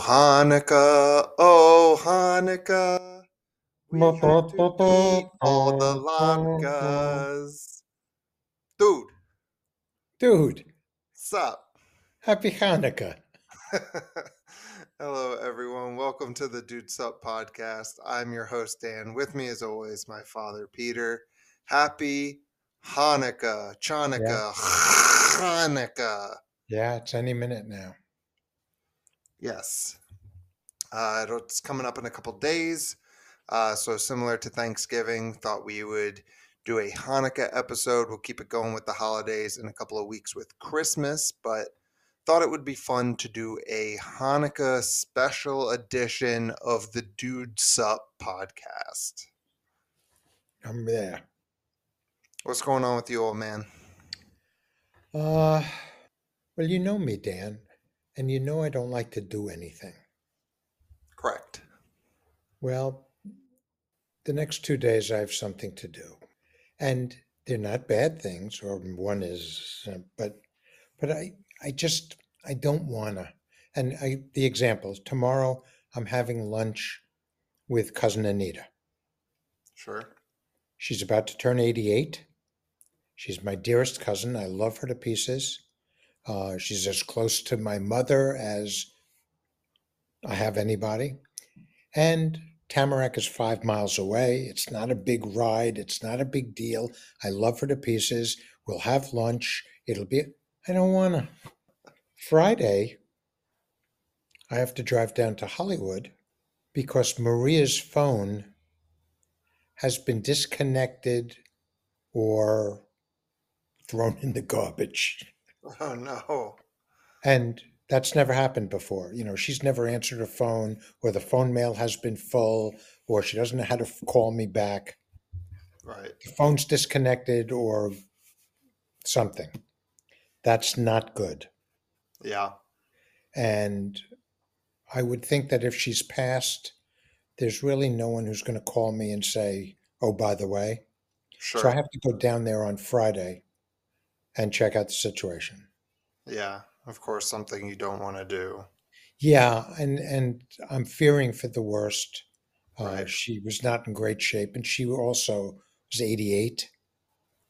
Hanukkah, oh Hanukkah, we had to eat all the latkes. Dude, Dude, sup? happy Hanukkah. Hello, everyone. Welcome to the Dude Sup podcast. I'm your host, Dan. With me, as always, my father, Peter. Happy Hanukkah, Chanukah, Hanukkah. Yeah, it's any minute now. Yes. Uh, it's coming up in a couple days. Uh, so, similar to Thanksgiving, thought we would do a Hanukkah episode. We'll keep it going with the holidays in a couple of weeks with Christmas, but thought it would be fun to do a Hanukkah special edition of the Dude Sup podcast. I'm there. What's going on with you, old man? Uh, well, you know me, Dan, and you know I don't like to do anything. Correct. Well, the next two days I have something to do, and they're not bad things, or one is, uh, but, but I, I just, I don't wanna. And I, the example is tomorrow I'm having lunch with cousin Anita. Sure. She's about to turn 88. She's my dearest cousin. I love her to pieces. Uh, she's as close to my mother as I have anybody. And Tamarac is five miles away. It's not a big ride. It's not a big deal. I love her to pieces. We'll have lunch. It'll be, I don't want to. Friday, I have to drive down to Hollywood because Maria's phone has been disconnected or thrown in the garbage. Oh, no. And that's never happened before. You know, she's never answered her phone, or the phone mail has been full, or she doesn't know how to call me back. Right. The phone's disconnected or something. That's not good. Yeah. And I would think that if she's passed, there's really no one who's going to call me and say, oh, by the way. Sure. So I have to go down there on Friday and check out the situation. yeah. Of course, something you don't want to do. Yeah, and and I'm fearing for the worst. Uh, She was not in great shape, and she also was 88.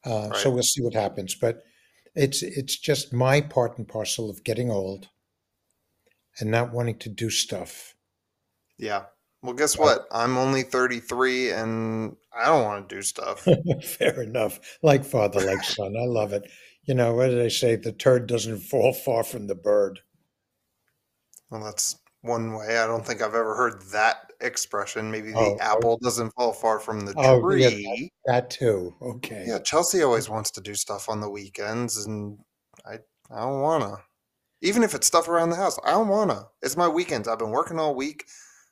Uh, so we'll see what happens. But it's it's just my part and parcel of getting old and not wanting to do stuff. Yeah. Well, guess what? I'm only 33 and I don't want to do stuff. Fair enough. Like father, like son. I love it. You know, what did I say? The turd doesn't fall far from the bird. Well, that's one way. I don't think I've ever heard that expression. Maybe the Oh, oh, apple doesn't fall far from the oh, yeah, that, tree. that too. Okay. Yeah, Chelsea always wants to do stuff on the weekends, and I I don't wanna. Even if it's stuff around the house, I don't wanna. It's my weekends. I've been working all week.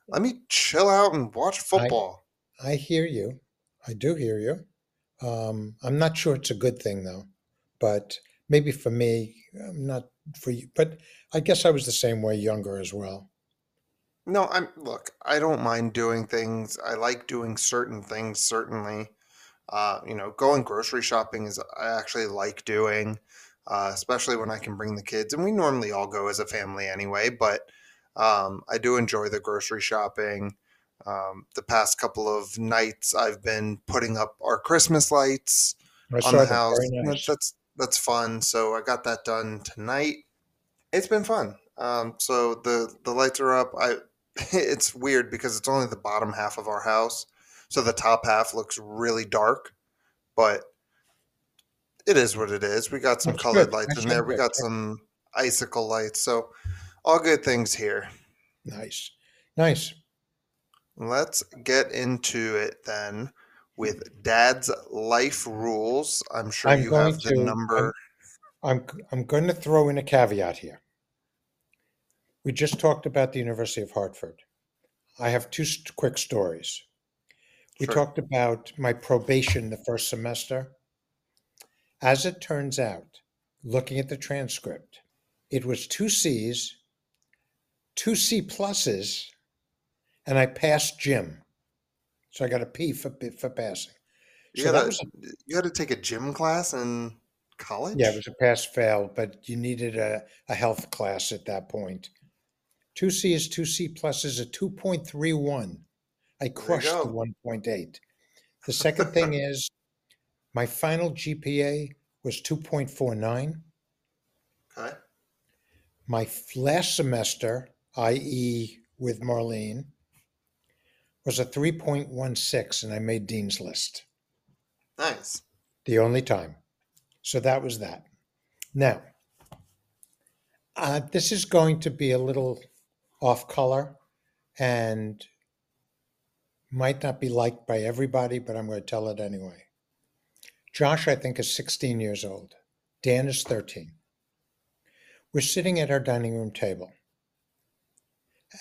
Let me chill out and watch I football. I hear you. I do hear you. Um, I'm not sure it's a good thing though, but maybe for me, um, not for you. But I guess I was the same way younger as well. No, I'm look, I don't mind doing things. I like doing certain things, certainly. Uh, you know, going grocery shopping is I actually like doing, uh, especially when I can bring the kids. And we normally all go as a family anyway, but um, I do enjoy the grocery shopping. Um, the past couple of nights, I've been putting up our Christmas lights I on the house. Nice. That's that's fun. So I got that done tonight. It's been fun. Um, so the the lights are up. I it's weird because it's only the bottom half of our house, so the top half looks really dark. But it is what it is. We got some That's colored good. lights Nice in there. and We got some icicle lights. So all good things here. Nice. Nice. Let's get into it then with Dad's life rules. I'm sure I'm you have the to, I'm, number. I'm, I'm going to throw in a caveat here. We just talked about the University of Hartford. I have two st- quick stories. We Sure. talked about my probation the first semester. As it turns out, looking at the transcript, it was two C's, two C pluses, and I passed gym. So I got a P for for passing. You So that gotta a, you had to take a gym class in college? yeah, it was a pass fail, but you needed a, a health class at that point. Two C is two C plus is a 2.31. I crushed the 1.8. The second thing is my final GPA was 2.49. Okay. My last semester, i.e., with Marlene, was a 3.16, and I made Dean's List. Nice. the only time. So that was that. Now, uh, this is going to be a little off color and might not be liked by everybody, but I'm going to tell it anyway. Josh, I think, is 16 years old. Dan is 13. We're sitting at our dining room table,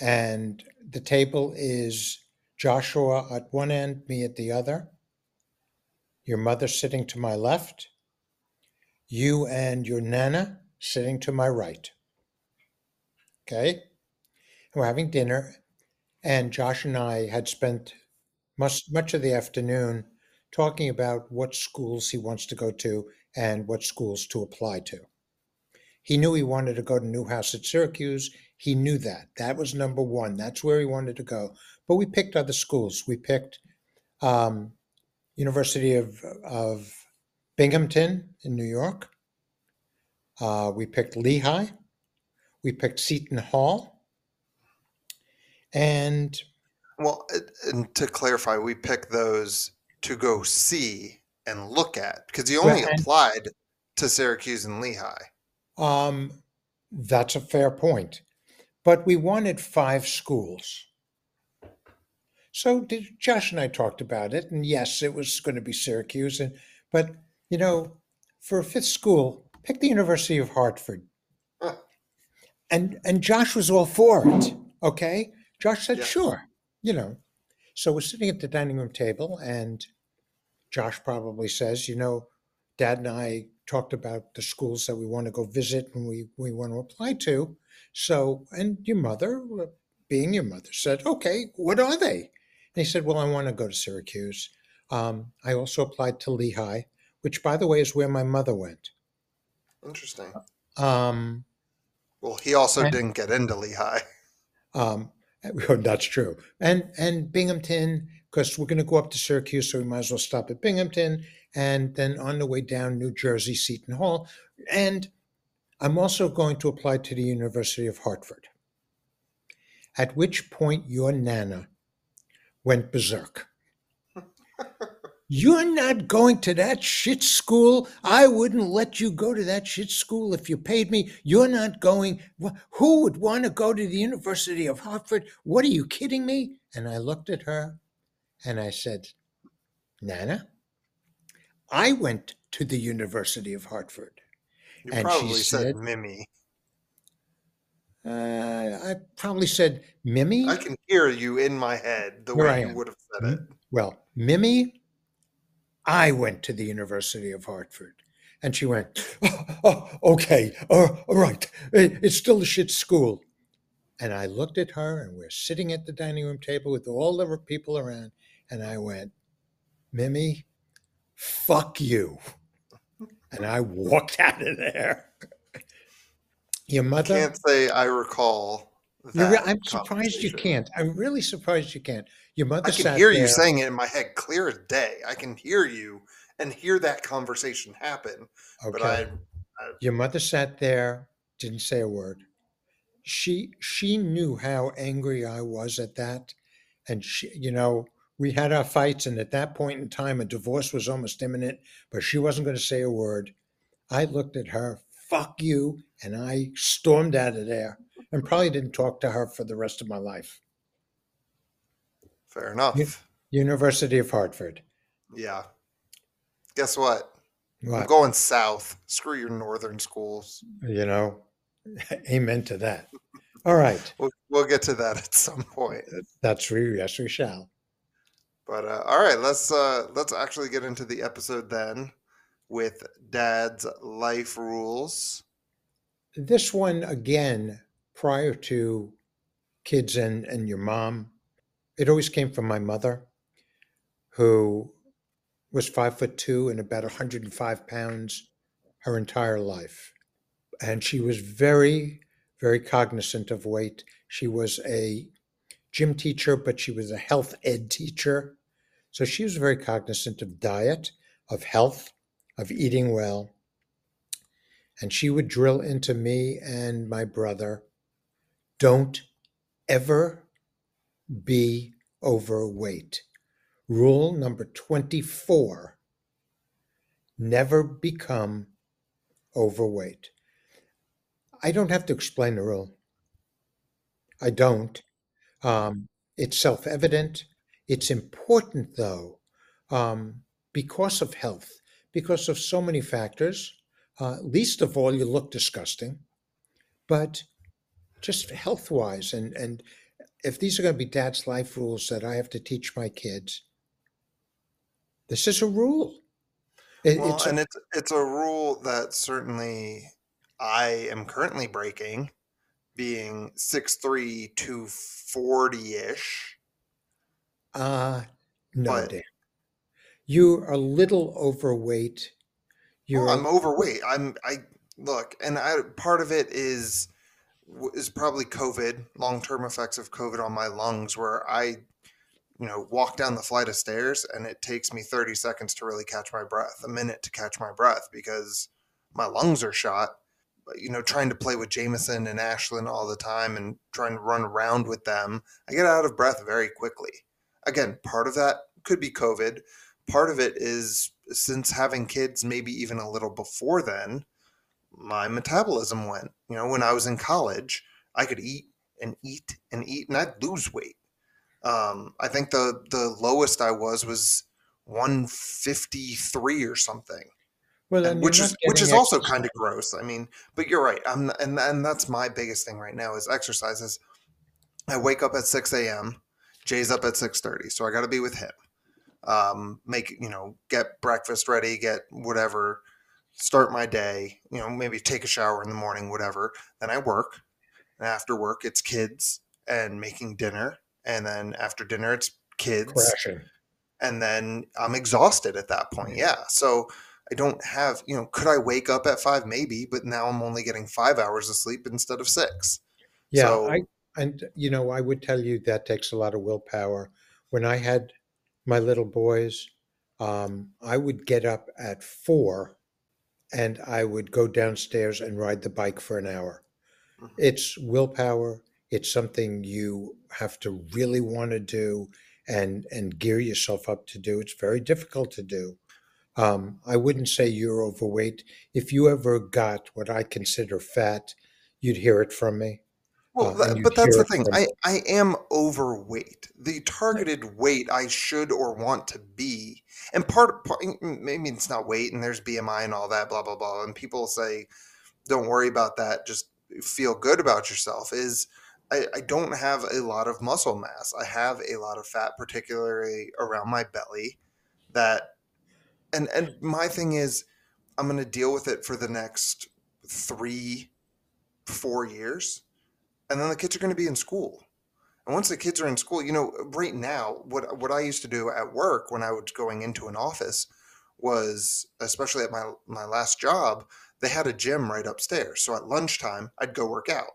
and the table is Joshua at one end, me at the other your mother sitting to my left, you and your nana sitting to my right. Okay? We're having dinner, and Josh and I had spent much, much of the afternoon talking about what schools he wants to go to and what schools to apply to. He knew he wanted to go to Newhouse at Syracuse. He knew that. That was number one. That's where he wanted to go. But we picked other schools. We picked um, University of, of Binghamton in New York. Uh, we picked Lehigh. We picked Seton Hall. And Well, and to clarify, we picked those to go see and look at because you Well, only and- applied to Syracuse and Lehigh. um, that's a fair point. But we wanted five schools. So did, Josh and I talked about it, and yes, it was going to be Syracuse. And but you know, for a fifth school, pick the University of Hartford. Huh. And and Josh was all for it. Okay, Josh said Yeah. sure. You know, so we're sitting at the dining room table, and Josh probably says, you know, Dad and I talked about the schools that we want to go visit and we we want to apply to. So, and your mother, uh, being your mother, said, okay, what are they? He said, well, I want to go to Syracuse. Um, I also applied to Lehigh, which, by the way, is where my mother went. Interesting. Um, Well, he also And- didn't get into Lehigh. um, that's true. And and Binghamton, because we're going to go up to Syracuse, so we might as well stop at Binghamton, and then on the way down, New Jersey, Seton Hall, and I'm also going to apply to the University of Hartford. At which point, your nana went berserk. You're not going to that shit school. I wouldn't let you go to that shit school if you paid me. You're not going. Who would want to go to the University of Hartford? What are you kidding me? And I looked at her and I said, Nana, I went to the University of Hartford. You And she said, said- Mimi. Uh, I probably said, Mimi? I can hear you in my head the Here way you would have said it. Well, Mimi, I went to the University of Hartford. And she went, oh, oh, okay, uh, all right. It- It's still a shit school. And I looked at her, and we're sitting at the dining room table with all the people around. And I went, Mimi, fuck you. And I walked out of there. Your mother? Can't say I recall. Re- I'm surprised you can't. I'm really surprised you can't. Your mother I can hear you saying it in my head clear as day. I can hear you and hear that conversation happen. But I, Your mother sat there, didn't say a word. She she knew how angry I was at that, and she, you know, we had our fights, and at that point in time, a divorce was almost imminent. But she wasn't going to say a word. I looked at her, fuck you, and I stormed out of there, and probably didn't talk to her for the rest of my life. fair enough. University of Hartford. Yeah. Guess what? I'm going south. Screw your northern schools. You know, amen to that. All right, We'll, we'll get to that at some point. that's true. Yes, we shall. But uh, all right, let's uh, let's actually get into the episode then with Dad's life rules. This one again, prior to kids and and your mom, it always came from my mother, who was five foot two and about 105 pounds her entire life, and she was very, very cognizant of weight. She was a gym teacher, but she was a health ed teacher. So she was very cognizant of diet, of health, of eating well. And she would drill into me and my brother don't ever be overweight. Rule number 24 never become overweight. I don't have to explain the rule. I don't. Um, it's self evident. It's important, though, um, because of health, because of so many factors. Uh, least of all, you look disgusting, but just health wise. And, and if these are going to be dad's life rules that I have to teach my kids, this is a rule. It, Well, it's and it's it's a rule that certainly I am currently breaking, being six three to 40-ish. uh, no, But. You're a little overweight. well, You're I'm overweight. I'm I look, and I part of it is is probably COVID, long-term effects of COVID on my lungs, where I, you know, walk down the flight of stairs and it takes me 30 seconds to really catch my breath, a minute to catch my breath because my lungs are shot. You know, trying to play with Jameson and Ashlyn all the time and trying to run around with them, I get out of breath very quickly. Again, part of that could be COVID. Part of it is since having kids, maybe even a little before then, my metabolism went. You know, when I was in college, I could eat and eat and eat and I'd lose weight. Um, I think the the lowest I was was 153 or something, well, and which is which is also kind of gross. I mean, but you're right. I'm and and that's my biggest thing right now is exercises. I wake up at 6 a.m. Jay's up at 6:30, so I got to be with him. Um, make you know, get breakfast ready, get whatever, start my day. You know, maybe take a shower in the morning, whatever. Then I work, and after work, it's kids and making dinner, and then after dinner, it's kids, Crashing. and then I'm exhausted at that point. Yeah, so. I don't have, you know, could I wake up at five? Maybe, but now I'm only getting five hours of sleep instead of six. Yeah, So, I and you know, I would tell you that takes a lot of willpower. When I had my little boys, um, I would get up at four and I would go downstairs and ride the bike for an hour. mhm. It's willpower. It's something you have to really want to do and and gear yourself up to do. It's very difficult to do. Um, I wouldn't say you're overweight. If you ever got what I consider fat, you'd hear it from me, Well, uh, that, but that's the thing. from I, I am overweight. The targeted weight I should or want to be, and part, part maybe it's not weight, and there's BMI and all that, blah blah blah. And people say, "Don't worry about that. Just feel good about yourself." Is I, I don't have a lot of muscle mass. I have a lot of fat, particularly around my belly. That and and my thing is, I'm going to deal with it for the next three, four years and then the kids are going to be in school. And once the kids are in school, you know, right now, what what I used to do at work when I was going into an office was, especially at my my last job, they had a gym right upstairs. So at lunchtime, I'd go work out.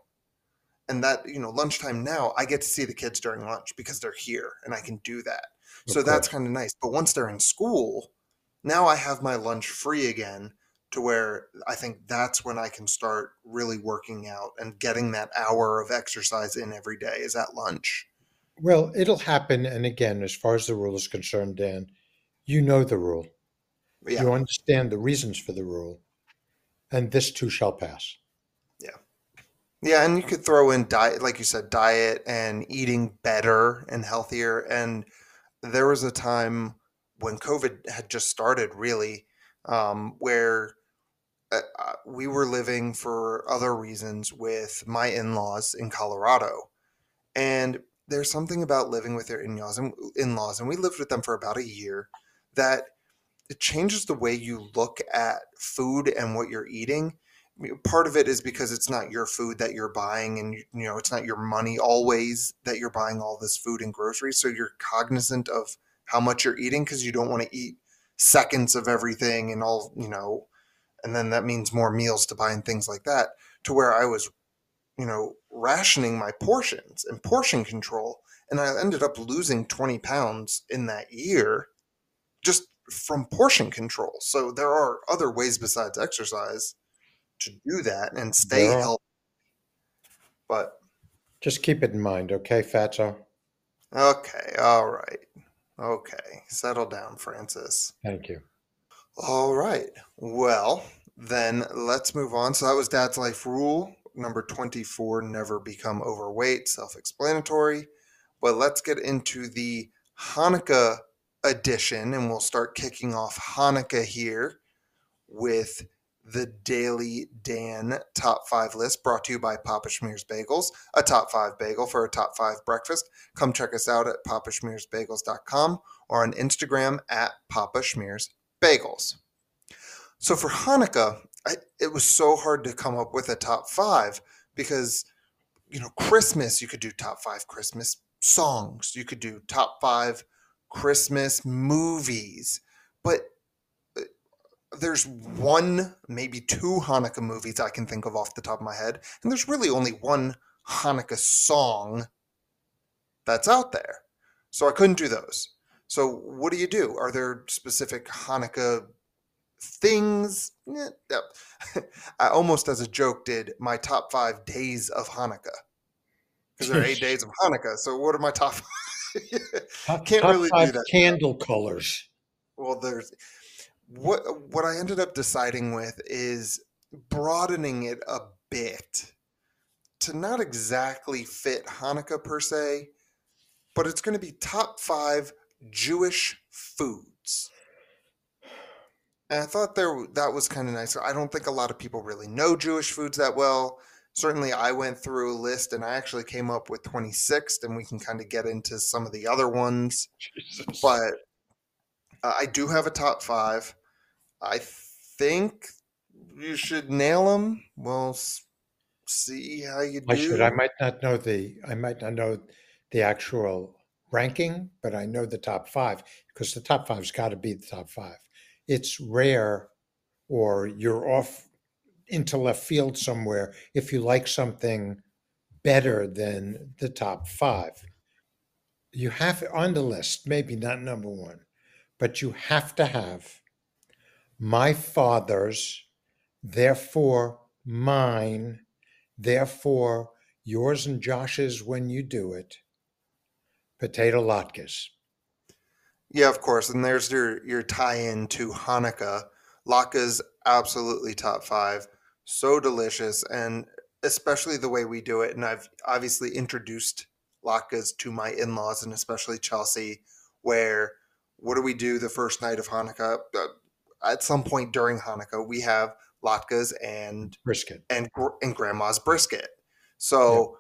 And that, you know, lunchtime now, I get to see the kids during lunch because they're here and I can do that. of So that's kind of nice. But once they're in school, now I have my lunch free again to where I think that's when I can start really working out and getting that hour of exercise in every day is at lunch. Well, it'll happen. And again, as far as the rule is concerned, Dan, you know the rule. Yeah, You understand the reasons for the rule, and this too shall pass. yeah. Yeah, and you could throw in diet, like you said, diet and eating better and healthier. And there was a time when COVID had just started, really, um, where uh, uh, we were living for other reasons with my in-laws in Colorado. And there's something about living with your in-laws and in-laws, and we lived with them for about a year, that it changes the way you look at food and what you're eating. Part of it is because it's not your food that you're buying, and you you know it's not your money always that you're buying all this food and groceries. So you're cognizant of how much you're eating because you don't want to eat seconds of everything and all you know, and then that means more meals to buy and things like that. To where I was you know, rationing my portions and portion control. And I ended up losing 20 pounds in that year just from portion control. So there are other ways besides exercise to do that and stay are. healthy. But Just keep it in mind, okay, Fatso? okay, all right. Okay, settle down, Francis. Thank you. All right. Well, then let's move on. So that was Dad's Life Rule number 24 never become overweight, self explanatory. But let's get into the Hanukkah edition and we'll start kicking off Hanukkah here with the Daily Dan top five list brought to you by Papa Schmear's Bagels, a top five bagel for a top five breakfast. Come check us out at papaschmearsbagels.com or on Instagram at Papa Schmears Bagels. So for Hanukkah, I, it was so hard to come up with a top five because, you know, Christmas, you could do top five Christmas songs, you could do top five Christmas movies, but uh, there's one, maybe two Hanukkah movies I can think of off the top of my head, and there's really only one Hanukkah song that's out there. So I couldn't do those. So what do you do? Are there specific Hanukkah things? Eh. I almost as a joke did my top five days of Hanukkah because there are eight days of Hanukkah. So what are my top? Top, Can't top really do five that. candle colors. well, there's what what I ended up deciding with is broadening it a bit to not exactly fit Hanukkah per se, but it's going to be top five Jewish foods. And I thought there that was kind of nice. I don't think a lot of people really know Jewish foods that well. Certainly, I went through a list and I actually came up with 26, and we can kind of get into some of the other ones. But uh, I do have a top five. I think you should nail them. We'll see how you do. I should. I might not know the. I might not know the actual ranking, but I know the top five because the top five's got to be the top five. It's rare, or you're off into left field somewhere if you like something better than the top five. You have on the list, maybe not number one, but you have to have my father's, therefore mine, therefore yours and Josh's when you do it, potato latkes. Yeah, of course. And there's your your tie-in to Hanukkah. Latkes absolutely top five. So delicious, and especially the way we do it. And I've obviously introduced latkes to my in-laws, and especially Chelsea, where what do we do the first night of Hanukkah? Uh, at some point during Hanukkah, we have latkes and Brisket. and and grandma's brisket. So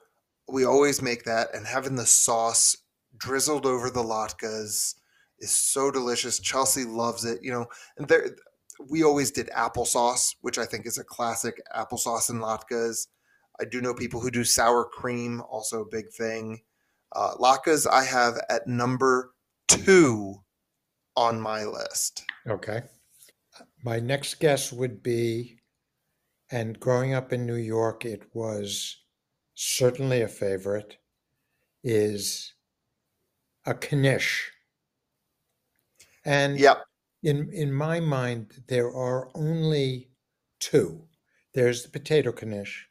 we always make that, and having the sauce drizzled over the latkes is so delicious. Chelsea loves it. You know, and there we always did applesauce, which I think is a classic applesauce and latkes. I do know people who do sour cream, also a big thing. Uh, latkes I have at number two on my list. Okay. My next guess would be, and growing up in New York, it was certainly a favorite, is a knish. And Yep, in in my mind, there are only two. There's the potato knish.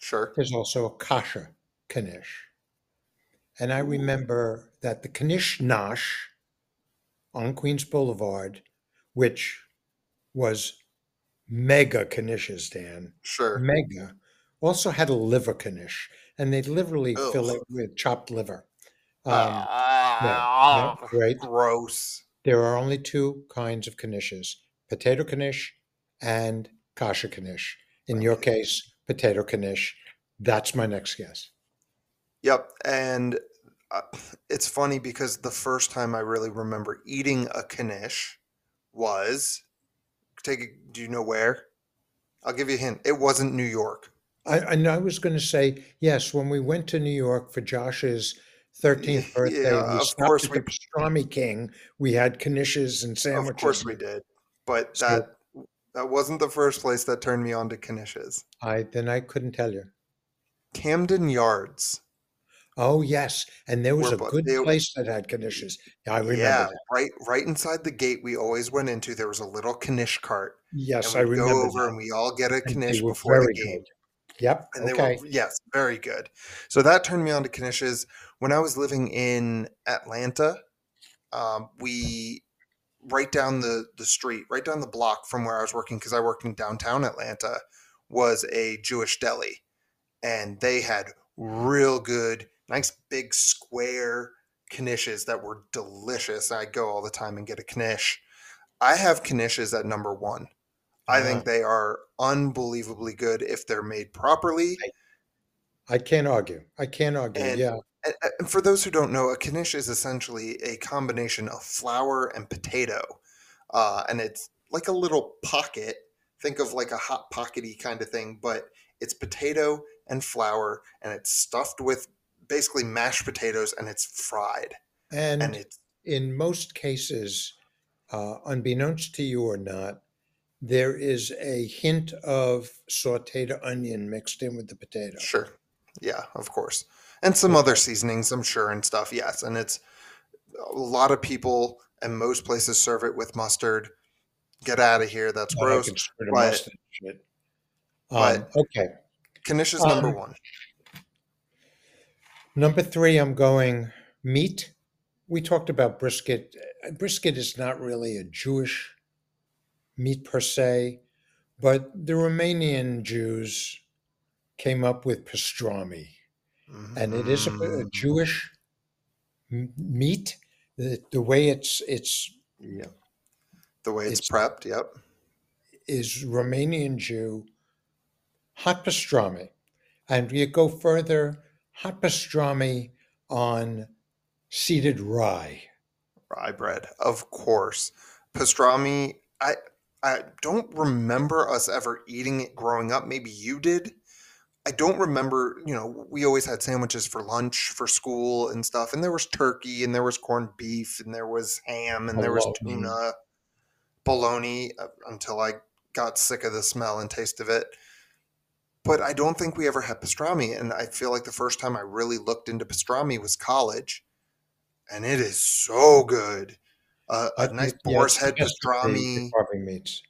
sure. There's also a kasha knish. And I remember that the knish nosh on Queens Boulevard, which was mega knishes, Dan, Sure. mega, also had a liver knish, and they'd literally fill it with chopped liver. Um, Ah, no, right? gross. There are only two kinds of knishes: potato knish and kasha knish. In your case, potato knish. That's my next guess. Yep, and uh, it's funny because the first time I really remember eating a knish was take. A, do you know where? I'll give you a hint. It wasn't New York. I, and I was going to say yes. When we went to New York for Josh's thirteenth birthday, Yeah, of course the we- pastrami king. We had knishes and sandwiches. Of course we did, but So- that that wasn't the first place that turned me on to knishes. I then I couldn't tell you. Camden Yards. Oh, yes, and there was Were a good they place that had knishes. I remember Yeah, that. right right inside the gate we always went into, there was a little knish cart, Yes, I we'd go remember over that, and we all get a knish before the game. good. Yep, And they were okay. yes, very good. So that turned me on to knishes. When I was living in Atlanta, um, we right down the the street, right down the block from where I was working, because I worked in downtown Atlanta, was a Jewish deli, and they had real good, nice big square knishes that were delicious. I'd go all the time and get a knish. I have knishes at number one. I Ah, think they are unbelievably good if they're made properly. I I can't argue. I can't argue. And Yeah, and for those who don't know, a knish is essentially a combination of flour and potato. Uh, and it's like a little pocket. Think of like a hot pockety kind of thing, but it's potato and flour, and it's stuffed with basically mashed potatoes, and it's fried. And and it's in most cases, uh, unbeknownst to you or not, there is a hint of sautéed onion mixed in with the potato. sure, yeah, of course, and some other seasonings, I'm sure, and stuff. Yes, and it's a lot of people and most places serve it with mustard. Get out of here, that's gross. But. Um, but okay. Knish is number Um, one. number three, I'm going meat. We talked about brisket. Brisket is not really a Jewish meat per se, but the Romanian Jews came up with pastrami, Mm-hmm. and it is a, a Jewish m- meat. The, the way it's it's yeah, the way it's it's prepped. Yep. is Romanian Jew hot pastrami, and you go further, hot pastrami on seeded rye. Rye bread, of course. Pastrami. I I don't remember us ever eating it growing up. Maybe you did. I don't remember. You know, we always had sandwiches for lunch for school and stuff, and there was turkey, and there was corned beef, and there was ham, and there was tuna, bologna. uh, Until I got sick of the smell and taste of it. But I don't think we ever had pastrami, and I feel like the first time I really looked into pastrami was college and it is so good. Uh, I a nice boar's head best of the, the pastrami, carving meats.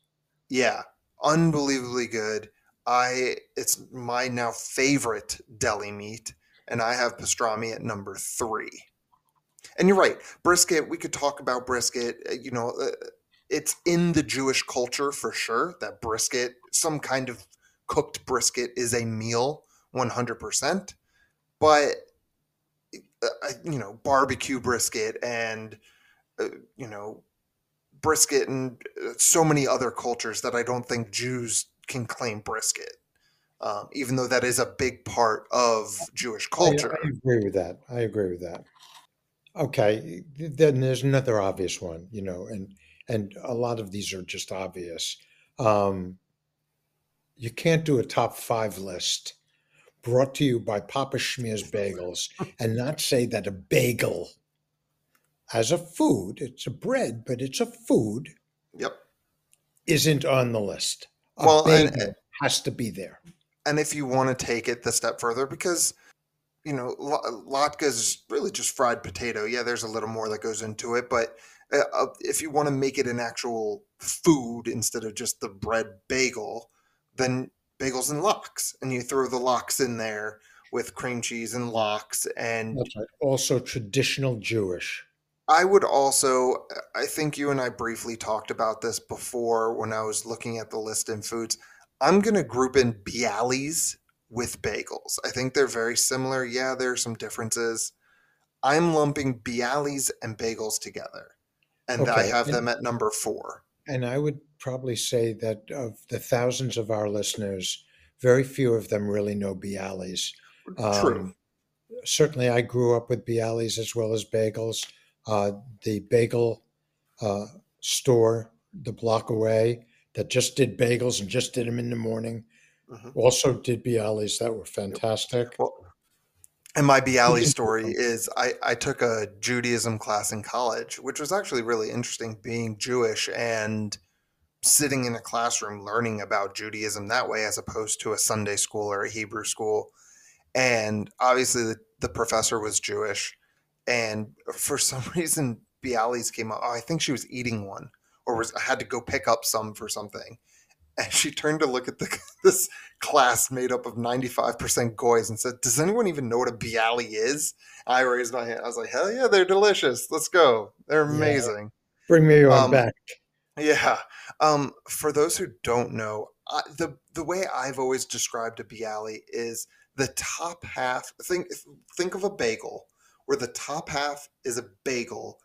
yeah, unbelievably good. I it's my now favorite deli meat, and I have pastrami at number three. And you're right, brisket. We could talk about brisket. uh, You know, uh, it's in the Jewish culture for sure that brisket, some kind of cooked brisket, is a meal, one hundred percent. But uh, you know, barbecue brisket and you know brisket and so many other cultures that I don't think Jews can claim brisket, um, even though that is a big part of Jewish I, I agree with that. I agree with that. Okay, then there's another obvious one, you know, and and a lot of these are just obvious. Um, you can't do a top five list brought to you by Papa Schmear's Bagels and not say that a bagel as a food, it's a bread, but it's a food, Yep. isn't on the list. A Well, and bagel has to be there. and if you want to take it the step further, because you know la- latke is really just fried potato. Yeah, there's a little more that goes into it, but uh, uh, if you want to make it an actual food instead of just the bread bagel, then bagels and lox, and you throw the lox in there with cream cheese and lox and That's right. Also traditional Jewish. I would also, I think you and I briefly talked about this before when I was looking at the list in foods. I'm going to group in Bialys with bagels. I think they're very similar. Yeah, there are some differences. I'm lumping Bialys and bagels together, and I have And them at number four. and I would probably say that of the thousands of our listeners, very few of them really know Bialys. True. Um, certainly, I grew up with Bialys as well as bagels. Uh, the bagel uh, store, the block away, that just did bagels and just did them in the morning, Mhm. also did Bialys that were fantastic. Well, and my Bialy story is I, I took a Judaism class in college, which was actually really interesting being Jewish and sitting in a classroom learning about Judaism that way as opposed to a Sunday school or a Hebrew school. and obviously the, the professor was Jewish, and for some reason Bialys came up. Oh, I think she was eating one, or was had to go pick up some for something, and she turned to look at the, this class made up of 95% goys and said, Does anyone even know what a bialy is? I raised my hand. I was like, Hell yeah, they're delicious. Let's go. They're Yeah. amazing. Bring me one Um, back. Yeah. Um, for those who don't know, I, the the way I've always described a bialy is the top half. Think think of a bagel, where the top half is a bagel,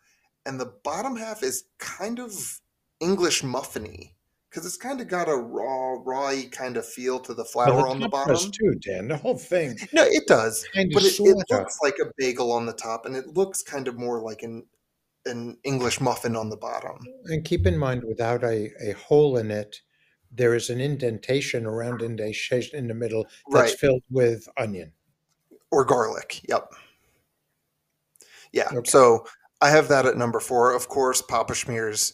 and the bottom half is kind of English muffiny because it's kind of got a raw, rawy kind of feel to the flour on the top does bottom. too, Dan. The whole thing No, it does, but it, it looks like a bagel on the top, and it looks kind of more like an an English muffin on the bottom. And keep in mind, without a, a hole in it, there is an indentation around indentation in the middle that's Right. filled with onion. or garlic. Yep. Yeah. Okay. So I have that at number four. Of course, Papa Schmears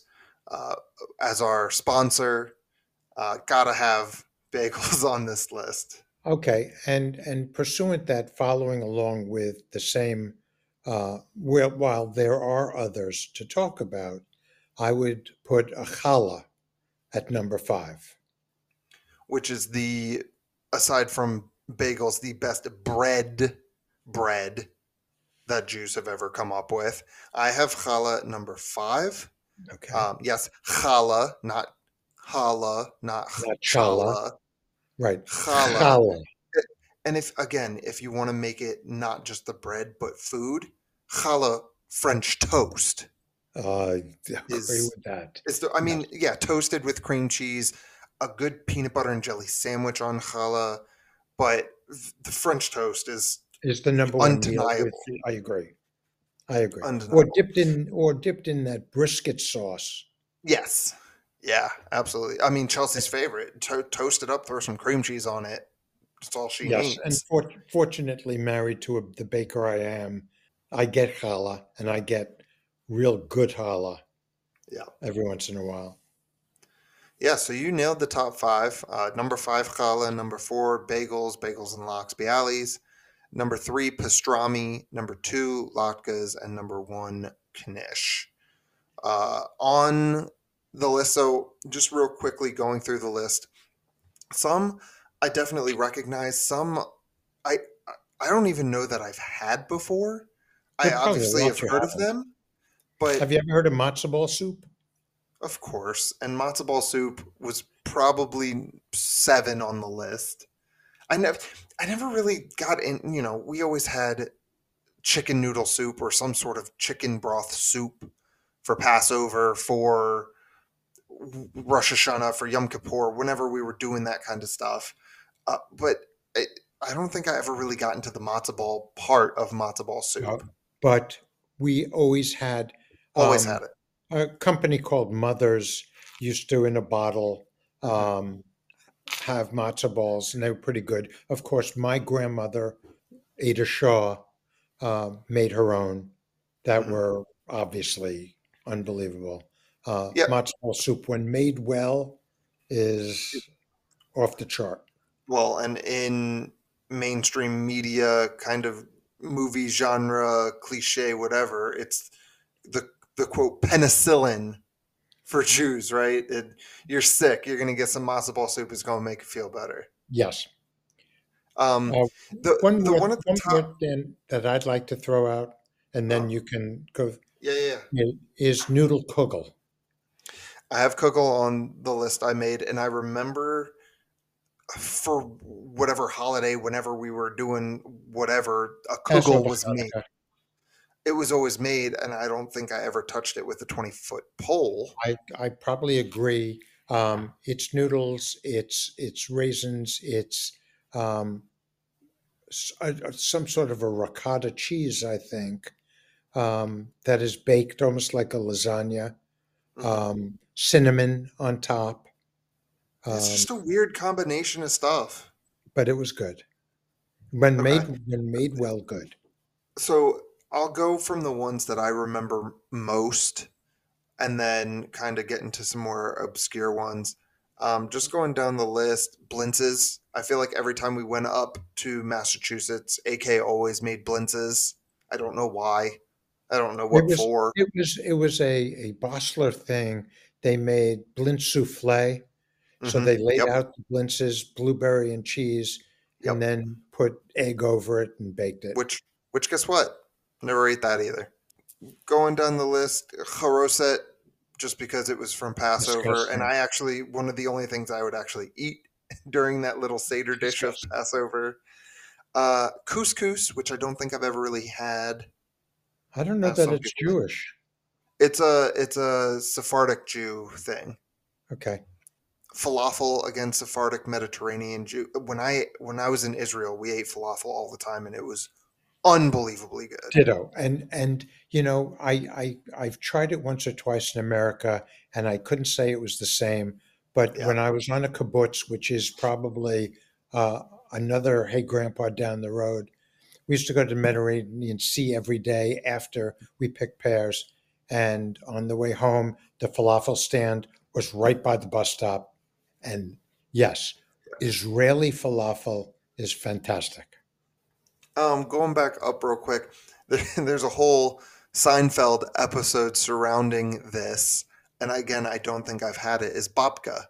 uh, as our sponsor. Uh, gotta have bagels on this list. Okay, and and pursuant that, following along with the same, uh, well, while there are others to talk about, I would put a challah at number five. which is the aside from bagels the best bread bread that Jews have ever come up with. I have challah number five. Okay, Um, yes, challah, not challah, not Not challah. right. challah. Challah. And if again, if you want to make it not just the bread but food, challah French toast. Uh, I agree Is- with that. It's the, I mean, yeah, toasted with cream cheese, a good peanut butter and jelly sandwich on challah, but the French toast is Is the number one meal. Undeniable. I agree. I agree. Or dipped in, or dipped in that brisket sauce. Yes. Yeah, absolutely. I mean, Chelsea's favorite. To- toast it up, throw some cream cheese on it. That's all she Yes, needs. and for, fortunately, married to a, the baker I am, I get challah, and I get real good challah. Yeah. Every once in a while. Yeah, so you nailed the top five. Uh, number five, challah. Number four, bagels, bagels and lox, bialys. Number three, pastrami. Number two, latkes. And number one, knish. Uh, on the list, so just real quickly going through the list, some I definitely recognize. Some I I don't even know that I've had before. I probably a obviously have heard of them, but Have you ever heard of matzo ball soup? of course. And matzo ball soup was probably seven on the list. I never, I never really got in. You know, we always had chicken noodle soup or some sort of chicken broth soup for Passover, for Rosh Hashanah, for Yom Kippur, whenever we were doing that kind of stuff. Uh, but I, I don't think I ever really got into the matzo ball part of matzo ball soup. No. But we always had Always um, had it. a company called Mothers used to in a bottle um, have matzo balls, and they were pretty good. Of course, my grandmother, Ada Shaw, um, made her own that Mhm. were obviously unbelievable. Uh, Yep. Matzo ball soup, when made well, is off the chart. well and in mainstream media kind of movie genre cliche whatever it's the the quote penicillin for jews right it, you're sick you're gonna get some matzo ball soup it's gonna make you feel better Yes. um Uh, the, One, the word, one at the one top Dan, that I'd like to throw out, and then Oh. you can go, yeah yeah yeah is noodle kugel. i have kugel on the list i made and i remember for whatever holiday whenever we were doing whatever a kugel was made. It was always made and i don't think i ever touched it with a 20 foot pole I, I probably agree. Um, it's noodles, it's it's raisins, it's um, s- a- a- some sort of a ricotta cheese, I think, um, that is baked almost like a lasagna. Mhm. Um, cinnamon on top, it's um, just a weird combination of stuff but it was good when Okay. made when made well. Good. so i'll go from the ones that i remember most and then kind of get into some more obscure ones Um, just going down the list, blintzes. I feel like every time we went up to Massachusetts, AK always made blintzes. I don't know why. I don't know what was- for. It was it was a a Bossler thing. They made blintz souffle. So Mhm. they laid Yep. out the blintzes, blueberry and cheese, Yep. and then put egg over it and baked it. Which, which, guess what? Never ate that either. Going down the list, charoset, just because it was from Passover, and I actually one of the only things I would actually eat during that little seder dish of Passover. Uh, couscous, which I don't think I've ever really had. I don't know Uh, that it's people- Jewish. It's a it's a Sephardic Jew thing. Okay. Falafel again, Sephardic Mediterranean Jew. When I when I was in Israel, we ate falafel all the time, and it was unbelievably good. Ditto. And and you know, I I I've tried it once or twice in America, and I couldn't say it was the same. But Yeah. when I was on a kibbutz, which is probably uh, another hey grandpa down the road, we used to go to the Mediterranean Sea every day after we picked pears. And on the way home, the falafel stand was right by the bus stop. And yes, Israeli falafel is fantastic. Um, going back up real quick, there's a whole Seinfeld episode surrounding this, and again, I don't think I've had it. Is babka?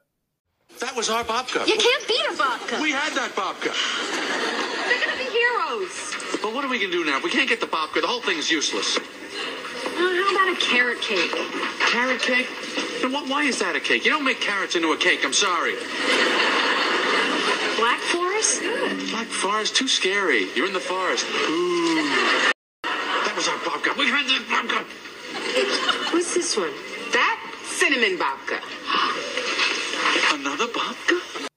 That was our babka. You can't beat a babka. We had that babka. They're gonna be heroes. But what are we gonna do now? We can't get the babka. The whole thing's useless. Uh, how about a carrot cake? Carrot cake? Then what, why is that a cake? You don't make carrots into a cake. I'm sorry. Black Forest? Black forest, too scary. You're in the forest. Ooh. That was our babka. We had that babka. What's this one? That cinnamon babka. Another babka?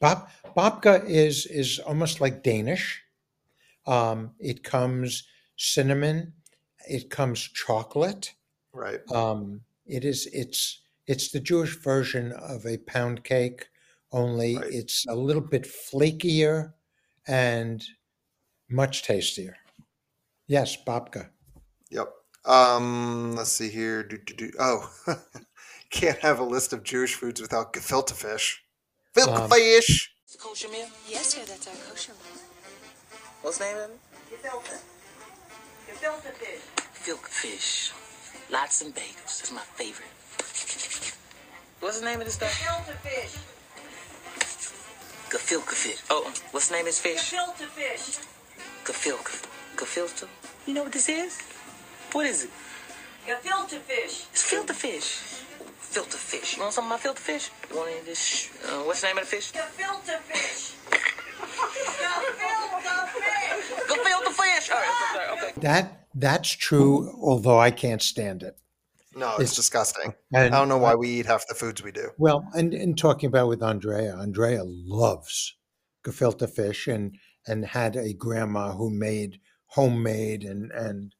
Bob, babka is is almost like Danish. Um, it comes cinnamon, it comes chocolate. Right. Um, it is it's it's the Jewish version of a pound cake, only Right. it's a little bit flakier and much tastier. Yes, babka. Yep. Um, let's see here. Do, do, do. Oh, can't have a list of Jewish foods without gefilte fish. Gefilte Um, fish. It's kosher meal? Yes, sir, that's our kosher meal. What's the name of it? Gefilte. Gefilte fish. Filk fish. Lox and bagels. That's my favorite. What's the name of this stuff? Gefilte fish. Gefilte fish. Oh, what's the name of this fish? Gefilte fish. Gefilte. Gefilte? You know what this is? What is it? Gefilte fish. It's filter fish. Filter fish. You want some of my filter fish? You want any of this? sh- Uh, what's the name of the fish? Gefilte fish. Gefilte fish. Gefilte fish. All right, okay, okay. That that's true, although I can't stand it. No, it's, It's- disgusting. And I don't know why we eat half the foods we do. Well, and, and talking about with Andrea, Andrea loves gefilte fish and and had a grandma who made homemade and and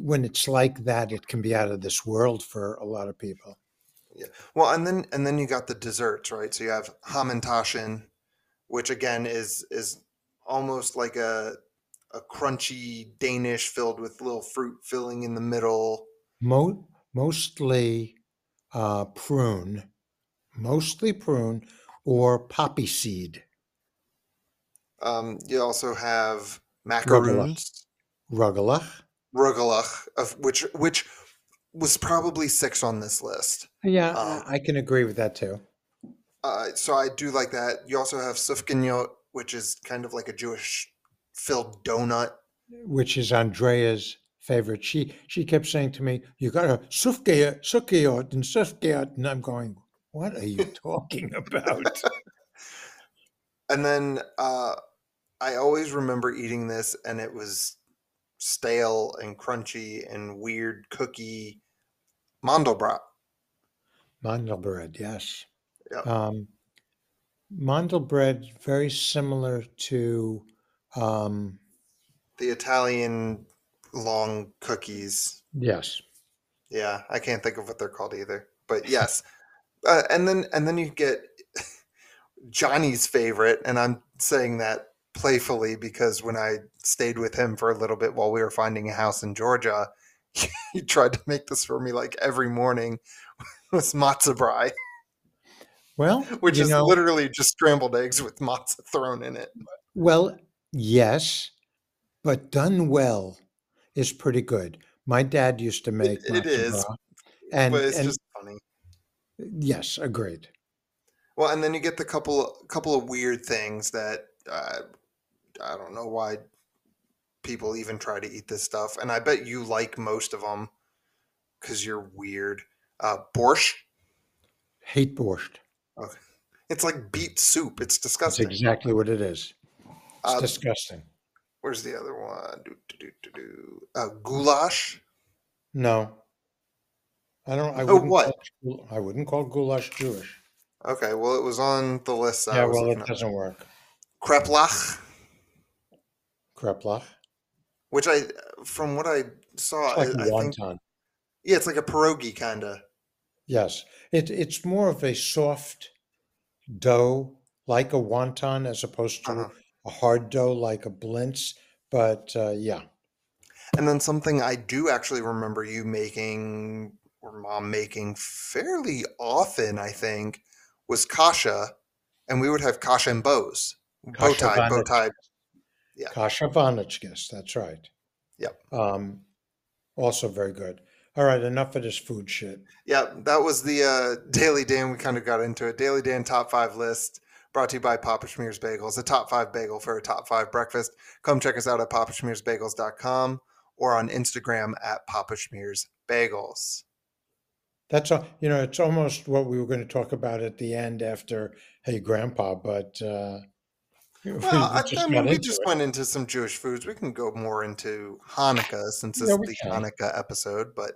when it's like that, it can be out of this world for a lot of people. Yeah. Well, and then and then you got the desserts, right? So you have hamantashen, which again is is almost like a a crunchy Danish filled with little fruit filling in the middle. Mo- mostly uh, prune, mostly prune or poppy seed, Um, you also have macaroons, rugelach. rugelach, of which which was probably six on this list. Yeah, Um, I I can agree with that too. Uh, so I do like that. You also have sufganiyot, which is kind of like a Jewish filled donut. which is Andrea's favorite. She she kept saying to me, "You got a sufgeyot, sufgeyot, and sufgeyot," and I'm going, "What are you talking about?" And then uh, I always remember eating this, and it was stale and crunchy and weird cookie mandelbrot. Mandelbread, yes. Yep. Um, Mandelbread, very similar to um, The Italian long cookies. yes, Yeah, I can't think of what they're called either. But yes, uh, and then and then you get Johnny's favorite, and I'm saying that playfully because when I stayed with him for a little bit while we were finding a house in Georgia, he tried to make this for me like every morning was matzo brei. Well, which is know, literally just scrambled eggs with matzah thrown in it. well, yes, but done well is pretty good. My dad used to make it matzo is, and but it's and just funny. yes, agreed. Well, and then you get the couple couple of weird things that uh, I don't know why people even try to eat this stuff, and I bet you like most of them because you're weird. Uh, borscht. Hate borscht. Okay. It's like beet soup. It's disgusting. That's exactly what it is. It's Uh, disgusting. Where's the other one? Do, do, do, do, do. Uh, goulash. No, I don't. I Oh, wouldn't. what? Call, I wouldn't call goulash Jewish. Okay, well, it was on the list. yeah, well, it doesn't work. Kreplach, Kreplach. which I, from what I saw, It's like I, I think, yeah, it's like a pierogi kind of. Yes, it, it's more of a soft dough, like a wonton, as opposed to Uh-huh. A hard dough like a blintz. But uh, yeah, And then something I do actually remember you making or mom making fairly often, I think, was kasha, and we would have kasha and bows, bow tie, bow tie. Yeah. kasha varnishkes. That's right. Yep. Um, also very good. All right, enough of this food shit. Yeah, that was the uh, Daily Dan. We kind of got into it. Daily Dan top five list brought to you by Papa Schmear's Bagels, a top five bagel for a top five breakfast. Come check us out at papaschmearsbagels.com or on Instagram at Papa Schmear's Bagels. That's all. You know, it's almost what we were going to talk about at the end after "Hey, Grandpa," but uh, we, Well, I, we just I mean, we just it. went into some Jewish foods. We can go more into Hanukkah since this Yeah, is the can. Hanukkah episode. But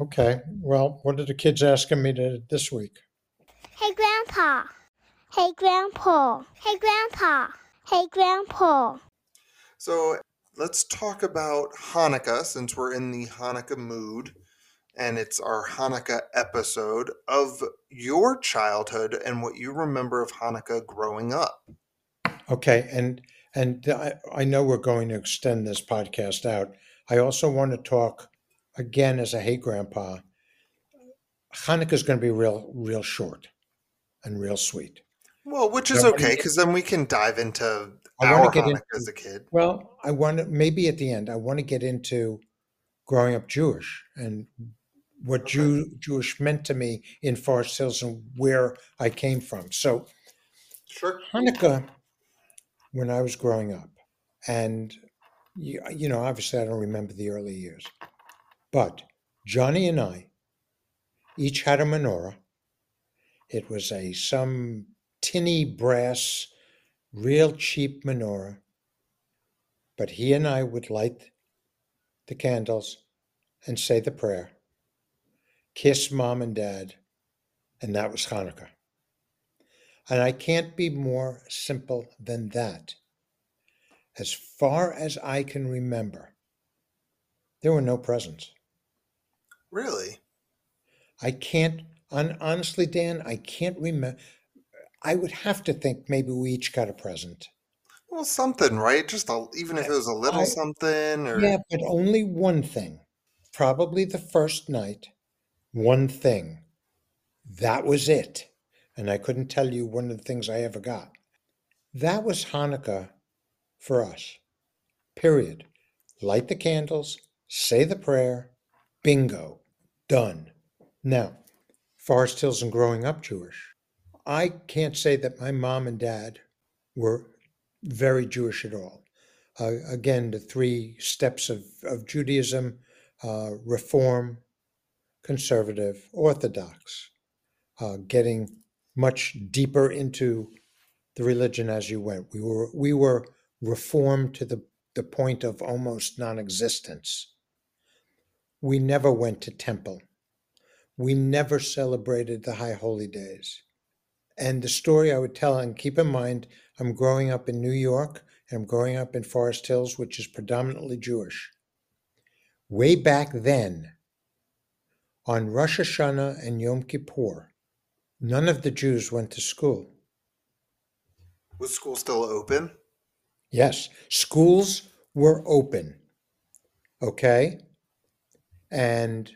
Okay. Well, what are the kids asking me to this week? Hey, Grandpa. Hey, Grandpa. Hey, Grandpa. Hey, Grandpa. so let's talk about Hanukkah since we're in the Hanukkah mood. And it's our Hanukkah episode of your childhood and what you remember of Hanukkah growing up. Okay, and and I, I know we're going to extend this podcast out. I also want to talk again as a hey grandpa. Hanukkah is going to be real real short and real sweet. Well, which is okay because then we can dive into I wanna our get Hanukkah into- as a kid. Well, I want to maybe at the end I want to get into growing up Jewish and what Okay. Jew, Jewish meant to me in Forest Hills and where I came from. So Sure. Hanukkah, when I was growing up, and you, you know, obviously I don't remember the early years, but Johnny and I each had a menorah. It was a some tinny brass, real cheap menorah, but he and I would light the candles and say the prayer, kiss mom and dad, and that was Hanukkah. And I can't be more simple than that. As far as I can remember, there were no presents. Really? I can't, hon- honestly, Dan, I can't remember. I would have to think maybe we each got a present. Well, something, right? Just a, even if it was a little I- something, or Yeah, but only one thing. Probably the first night, one thing. That was it. And I couldn't tell you one of the things I ever got. That was Hanukkah for us. Period. Light the candles, say the prayer, bingo, done. Now, Forest Hills and growing up Jewish, I can't say that my mom and dad were very Jewish at all uh, again, the three steps of, of Judaism uh, Reform, Conservative, Orthodox, uh, getting much deeper into the religion as you went. We were, we were reformed to the, the point of almost non existence. We never went to temple. We never celebrated the high holy days. And the story I would tell, and keep in mind, I'm growing up in New York and I'm growing up in Forest Hills, which is predominantly Jewish. Way back then, on Rosh Hashanah and Yom Kippur, none of the Jews went to school. was school still open? Yes, schools were open. Okay? And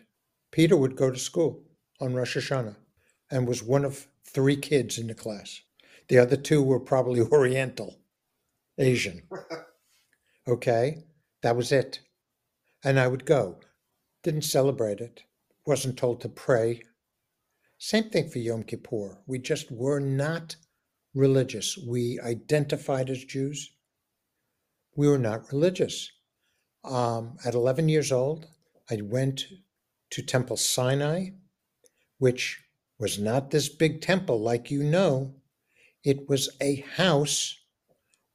Peter would go to school on Rosh Hashanah and was one of three kids in the class. The other two were probably Oriental, Asian. Okay, that was it. And I would go. Didn't celebrate it. Wasn't told to pray. Same thing for Yom Kippur. We just were not religious. We identified as Jews. We were not religious. Um, at 11 years old, I went to Temple Sinai, which was not this big temple like you know. It was a house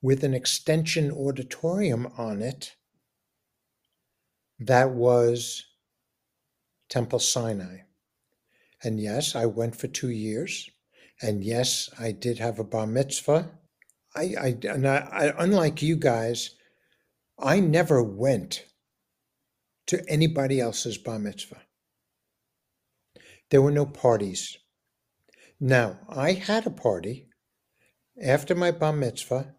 with an extension auditorium on it that was Temple Sinai. And yes, I went for two years. And yes, I did have a bar mitzvah. I, I, and I, I unlike you guys, I never went to anybody else's bar mitzvah. There were no parties. Now, I had a party after my bar mitzvah.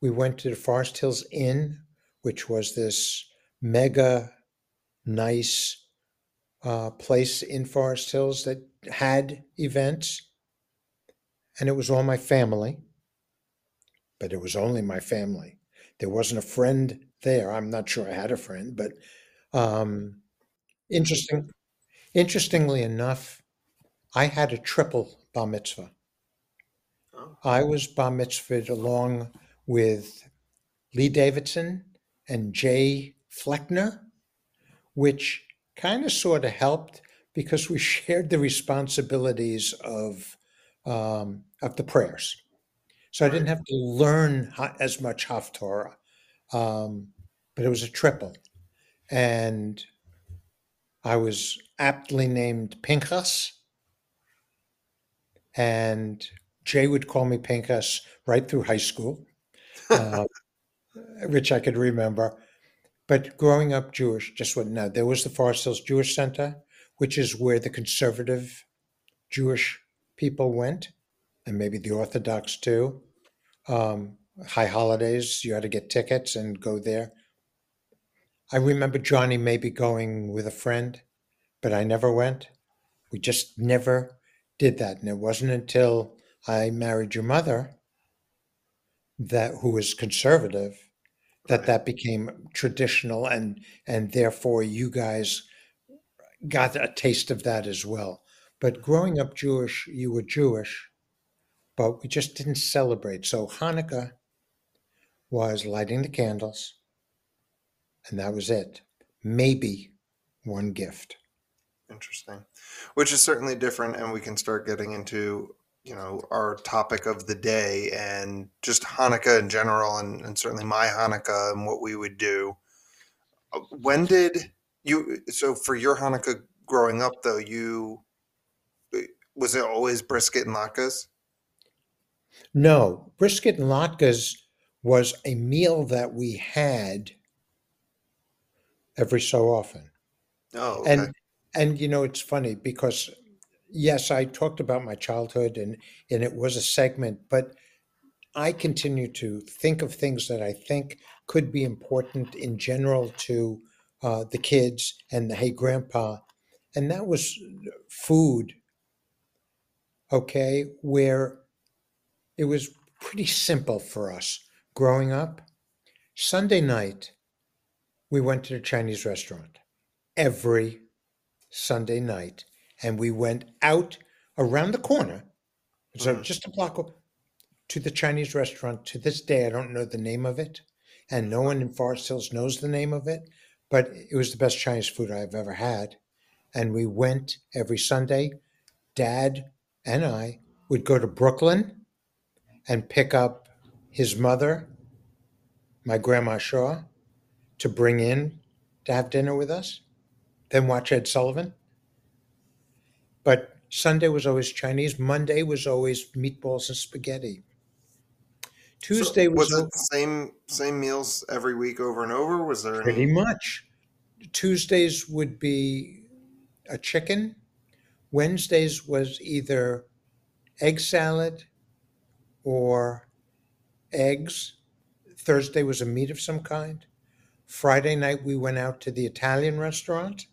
We went to the Forest Hills Inn, which was this mega nice uh, place in Forest Hills that had events. And it was all my family, but it was only my family. There wasn't a friend there. I'm not sure I had a friend, but um, interesting. Interestingly enough, I had a triple bar mitzvah. Oh. I was bar mitzvahed along with Lee Davidson and Jay Fleckner, which kind of sort of helped because we shared the responsibilities of um, of the prayers. So I didn't have to learn as much Haftorah, um, but it was a triple, and I was aptly named Pinchas, and Jay would call me Pinchas right through high school, uh, which I could remember. But growing up Jewish, just what now there was the Forest Hills Jewish Center, which is where the conservative Jewish people went, and maybe the Orthodox too. Um, high holidays, you had to get tickets and go there. I remember Johnny maybe going with a friend, but I never went. We just never did that, and it wasn't until I married your mother that who was conservative that Right. that became traditional and and therefore you guys got a taste of that as well but growing up jewish you were jewish but we just didn't celebrate so hanukkah was lighting the candles and that was it maybe one gift Interesting. Which is certainly different, and we can start getting into, you know, our topic of the day and just Hanukkah in general, and, and certainly my Hanukkah and what we would do. Uh, When did you, so for your Hanukkah growing up, though, you, was it always brisket and latkes? no brisket and latkes was a meal that we had every so often. Oh, okay. and and you know it's funny because yes i talked about my childhood and and it was a segment but i continue to think of things that i think could be important in general to uh, the kids and the hey grandpa. And that was food okay where it was pretty simple for us growing up. Sunday night we went to the chinese restaurant every Sunday night, and we went out around the corner, so Mhm. just a block to the Chinese restaurant. To this day, I don't know the name of it, and no one in Forest Hills knows the name of it, but it was the best Chinese food I've ever had. And we went every Sunday. Dad and I would go to Brooklyn and pick up his mother, my grandma Shaw, to bring in to have dinner with us then watch Ed Sullivan. But Sunday was always Chinese. Monday was always meatballs and spaghetti. So Tuesday was, was the same same meals every week over and over? Was there pretty any? much. Tuesdays would be a chicken. Wednesdays was either egg salad or eggs. Thursday was a meat of some kind. Friday night we went out to the Italian restaurant.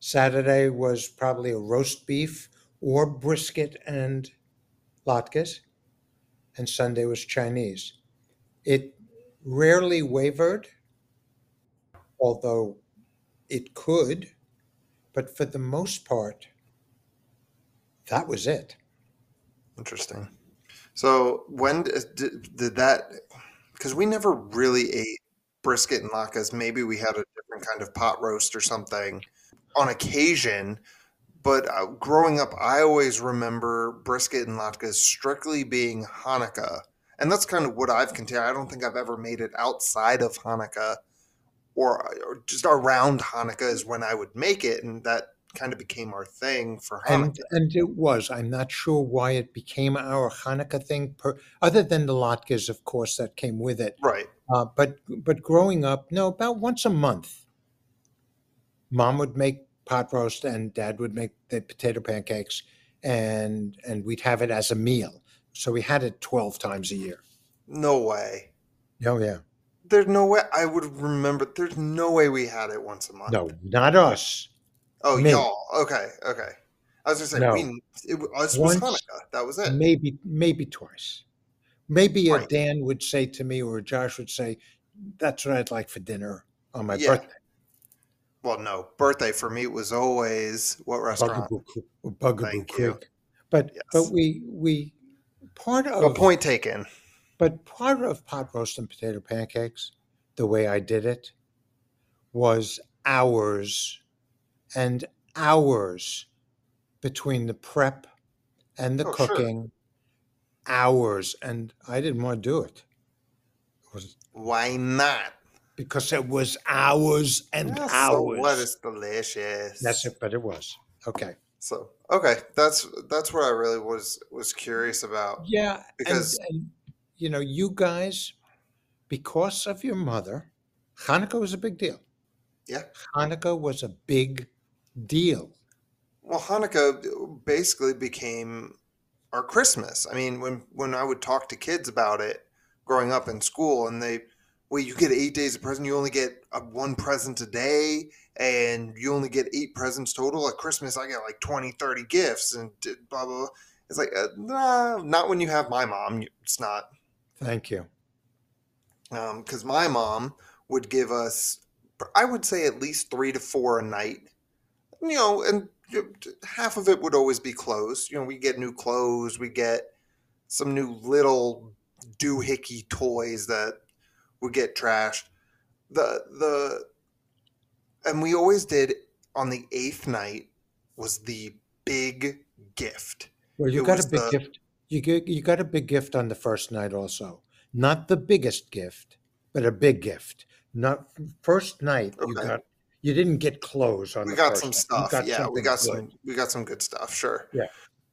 Saturday was probably a roast beef or brisket and latkes, and Sunday was Chinese. It rarely wavered, although it could, but for the most part, that was it. Interesting. So when did, did that? Because we never really ate brisket and latkes. Maybe we had a different kind of pot roast or something on occasion. But uh, growing up, I always remember brisket and latkes strictly being Hanukkah, and that's kind of what I've continued. I don't think I've ever made it outside of Hanukkah, or, or just around Hanukkah is when I would make it, and that kind of became our thing for Hanukkah. And and it was. I'm not sure why it became our Hanukkah thing, per, other than the latkes, of course, that came with it. right. Uh, but but growing up, no, about once a month, mom would make pot roast and dad would make the potato pancakes, and and we'd have it as a meal. So we had it twelve times a year. No way. Oh yeah, There's no way I would remember. There's no way we had it once a month. no, not us. Oh, me. y'all. Okay, okay. I was just saying, No. we, it, us was Once- Hanukkah. That was it. Maybe maybe twice. Maybe a Right. Dan would say to me, or Josh would say, "That's what I'd like for dinner on my Yeah. birthday." Well, no, birthday for me was always what restaurant? Bugaboo, Bugaboo. Creek. But but we we part of Well, point taken. But part of pot roast and potato pancakes, the way I did it, was hours and hours between the prep and the Oh, cooking. Hours, and I didn't want to do it. It was Why not? because it was hours and Yeah, hours. So what is delicious? That's it, but it was okay. So okay, that's that's what I really was was curious about. Yeah, Because- and, and you know, you guys, because of your mother, Hanukkah was a big deal. Yeah. Hanukkah was a big deal. Well, Hanukkah basically became our Christmas. I mean, when when I would talk to kids about it growing up in school, and they, well, you get eight days of present, you only get uh one present a day, and you only get eight presents total. At Christmas, I get like 20, 30 gifts, and blah blah. blah. It's like, uh, nah, not when you have my mom. It's not Thank you. because my mom would give us, I would say, at least three to four a night. You know, and half of it would always be clothes. You know, we get new clothes, we get some new little doohickey toys that would get trashed. The the and we always did on the eighth night was the big gift. Well, you It got a big the- gift. You get you got a big gift on the first night also. Not the biggest gift, but a big gift. Not first night you got you didn't get clothes on we got some. Stuff got yeah we got good. some we got some good stuff sure Yeah.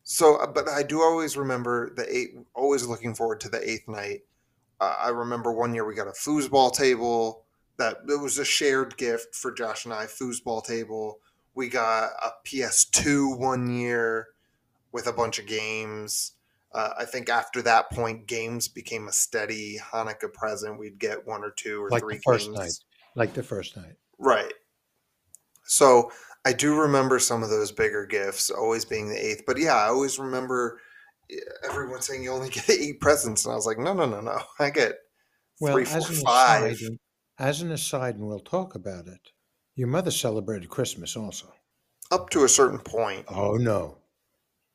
so uh, but i do always remember the eight always looking forward to the eighth night uh, i remember one year we got a foosball table that it was a shared gift for josh and i foosball table we got a ps2 one year with a bunch of games uh, i think after that point games became a steady hanukkah present we'd get one or two or like three the first games night. Like the first night. Right. So I do remember some of those bigger gifts always being the eighth. But yeah, I always remember eh, everyone saying you only get eight presents. And I was like, no, no, no, no. I get Well, three, four, five. aside, as an aside, and we'll talk about it. Your mother celebrated Christmas also. Up to a certain point. Oh no,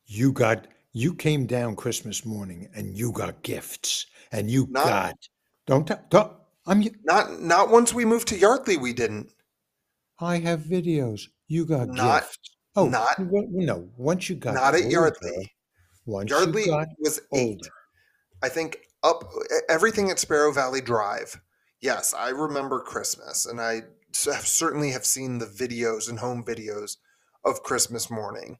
you got you came down Christmas morning and you got gifts and you Not- got don't don't I'm Not not once we moved to Yardley, we didn't. I have videos. You got Not- gifts. Oh not- no! Once you got Not at older, Yardley. Once Yardley was eight. older, I think up everything at Sparrow Valley Drive. Yes, I remember Christmas, and I have certainly have seen the videos and home videos of Christmas morning.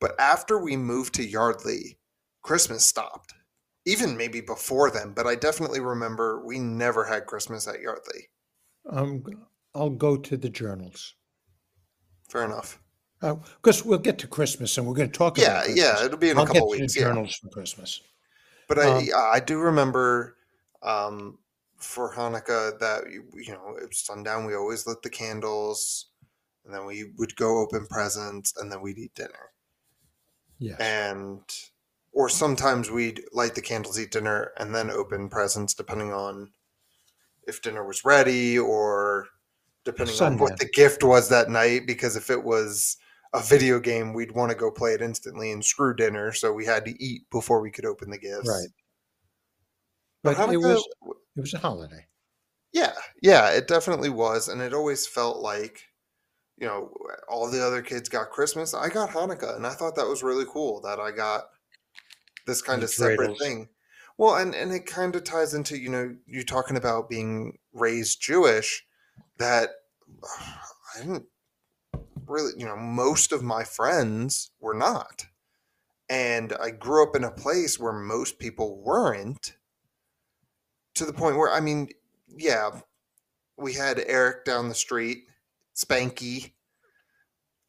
But after we moved to Yardley, Christmas stopped. Even maybe before then, but I definitely remember we never had Christmas at Yardley. um, I'll go to the journals Fair enough. because we'll get to Christmas and we're going to talk Yeah, about yeah, Christmas. it'll be in I'll a couple weeks. the Yeah. journals for Christmas. But I, Um, yeah, I do remember um, for Hanukkah that you, you know it was sundown. We always lit the candles, and then we would go open presents, and then we'd eat dinner. Yes. And or sometimes we'd light the candles, eat dinner, and then open presents, depending on if dinner was ready or depending on what the gift was that night. Because if it was a video game, we'd want to go play it instantly and screw dinner, so we had to eat before we could open the gifts. Right. But But it was it was a holiday. Yeah, yeah, it definitely was, and it always felt like, you know, all the other kids got Christmas. I got Hanukkah, and I thought that was really cool that I got this kind The of separate thing. Well, and and it kind of ties into you know you talking about being raised Jewish, that I didn't really you know most of my friends were not, and I grew up in a place where most people weren't. To the point where I mean, yeah, we had Eric down the street, Spanky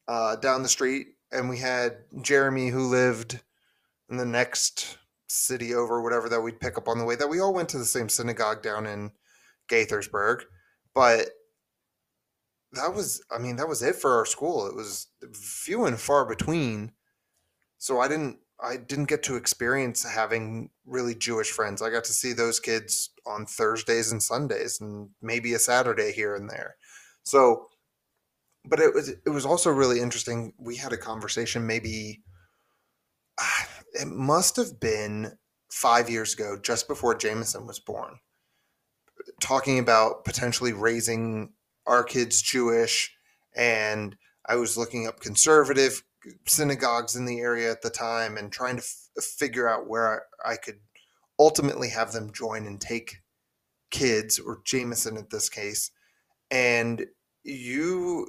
uh, down the street, and we had Jeremy who lived in the next city over, whatever that we'd pick up on the way. That we all went to the same synagogue down in Gaithersburg, but that was, I mean, that was it for our school. It was few and far between. So I didn't, I didn't get to experience having really Jewish friends. I got to see those kids on Thursdays and Sundays, and maybe a Saturday here and there. So, but it was it was also really interesting. We had a conversation maybe ah, it must have been five years ago, just before Jameson was born, talking about potentially raising our kids Jewish. And I was looking up conservative synagogues in the area at the time and trying to f- figure out where I, I could ultimately have them join and take kids, or Jameson in this case. And you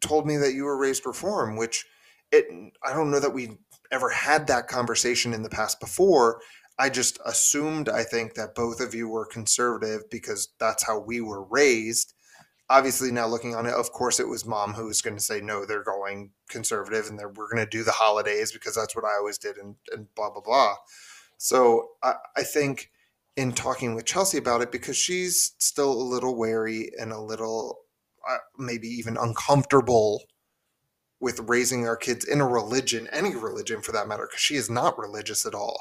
told me that you were raised reform, which it I don't know that we ever had that conversation in the past before. I just assumed I think that both of you were conservative because that's how we were raised. Obviously, now looking on it, of course, it was mom who was going to say no. They're going conservative, and we're going to do the holidays because that's what I always did, and, and blah blah blah. So I, I think in talking with Chelsea about it, because she's still a little wary and a little uh, maybe even uncomfortable with raising our kids in a religion, any religion for that matter, because she is not religious at all.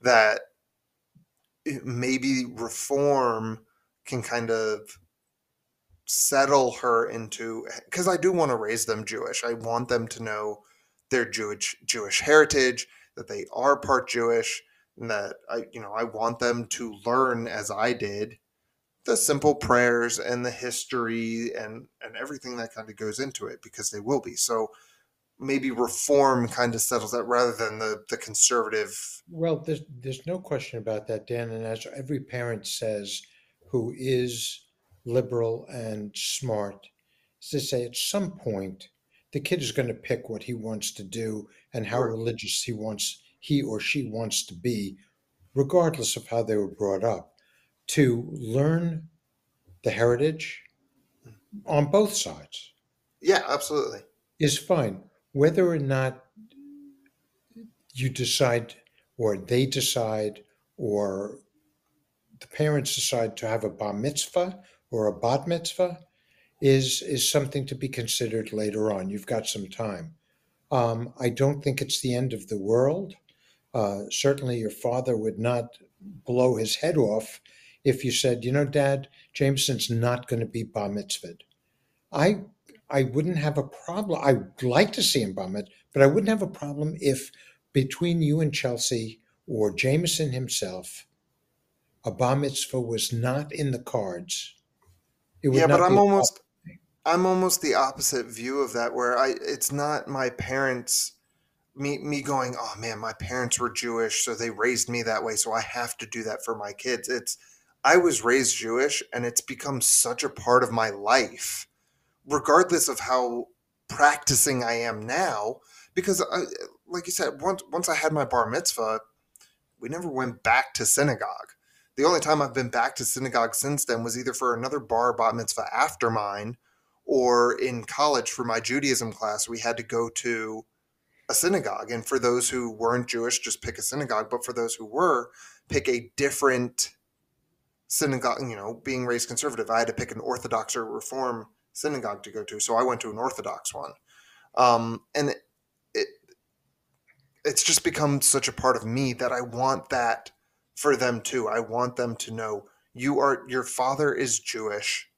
That maybe reform can kind of settle her into because I do want to raise them Jewish. I want them to know their Jewish Jewish heritage, that they are part Jewish, and that I you know I want them to learn as I did the simple prayers and the history and and everything that kind of goes into it because they will be. So maybe reform kind of settles that rather than the the conservative Well, there's there's no question about that, Dan. And as every parent says, who is liberal and smart, is to say at some point the kid is going to pick what he wants to do and how religious he wants he or she wants to be, regardless of how they were brought up, to learn the heritage on both sides yeah, absolutely. is fine. Whether or not you decide, or they decide, or the parents decide to have a bar mitzvah or a bat mitzvah, is is something to be considered later on. You've got some time. Um, I don't think it's the end of the world. Uh, certainly, your father would not blow his head off if you said, "You know, Dad, Jameson's not going to be bar mitzvahed." I I wouldn't have a problem. I'd like to see him bomb it, but I wouldn't have a problem if between you and Chelsea or Jameson himself, a bar mitzvah was not in the cards. It would Yeah, but I'm almost I'm almost the opposite view of that where I it's not my parents me me going, "Oh man, my parents were Jewish, so they raised me that way, so I have to do that for my kids." It's I was raised Jewish and it's become such a part of my life regardless of how practicing I am now because I, like you said, once once I had my bar mitzvah, we never went back to synagogue. The only time I've been back to synagogue since then was either for another bar bat mitzvah after mine, or in college for my Judaism class. We had to go to a synagogue, and for those who weren't Jewish, just pick a synagogue. But for those who were, pick a different synagogue. You know, being raised conservative, I had to pick an Orthodox or Reform synagogue to go to. So I went to an Orthodox one, um, and it, it it's just become such a part of me that I want that for them too. I want them to know you are your father is Jewish,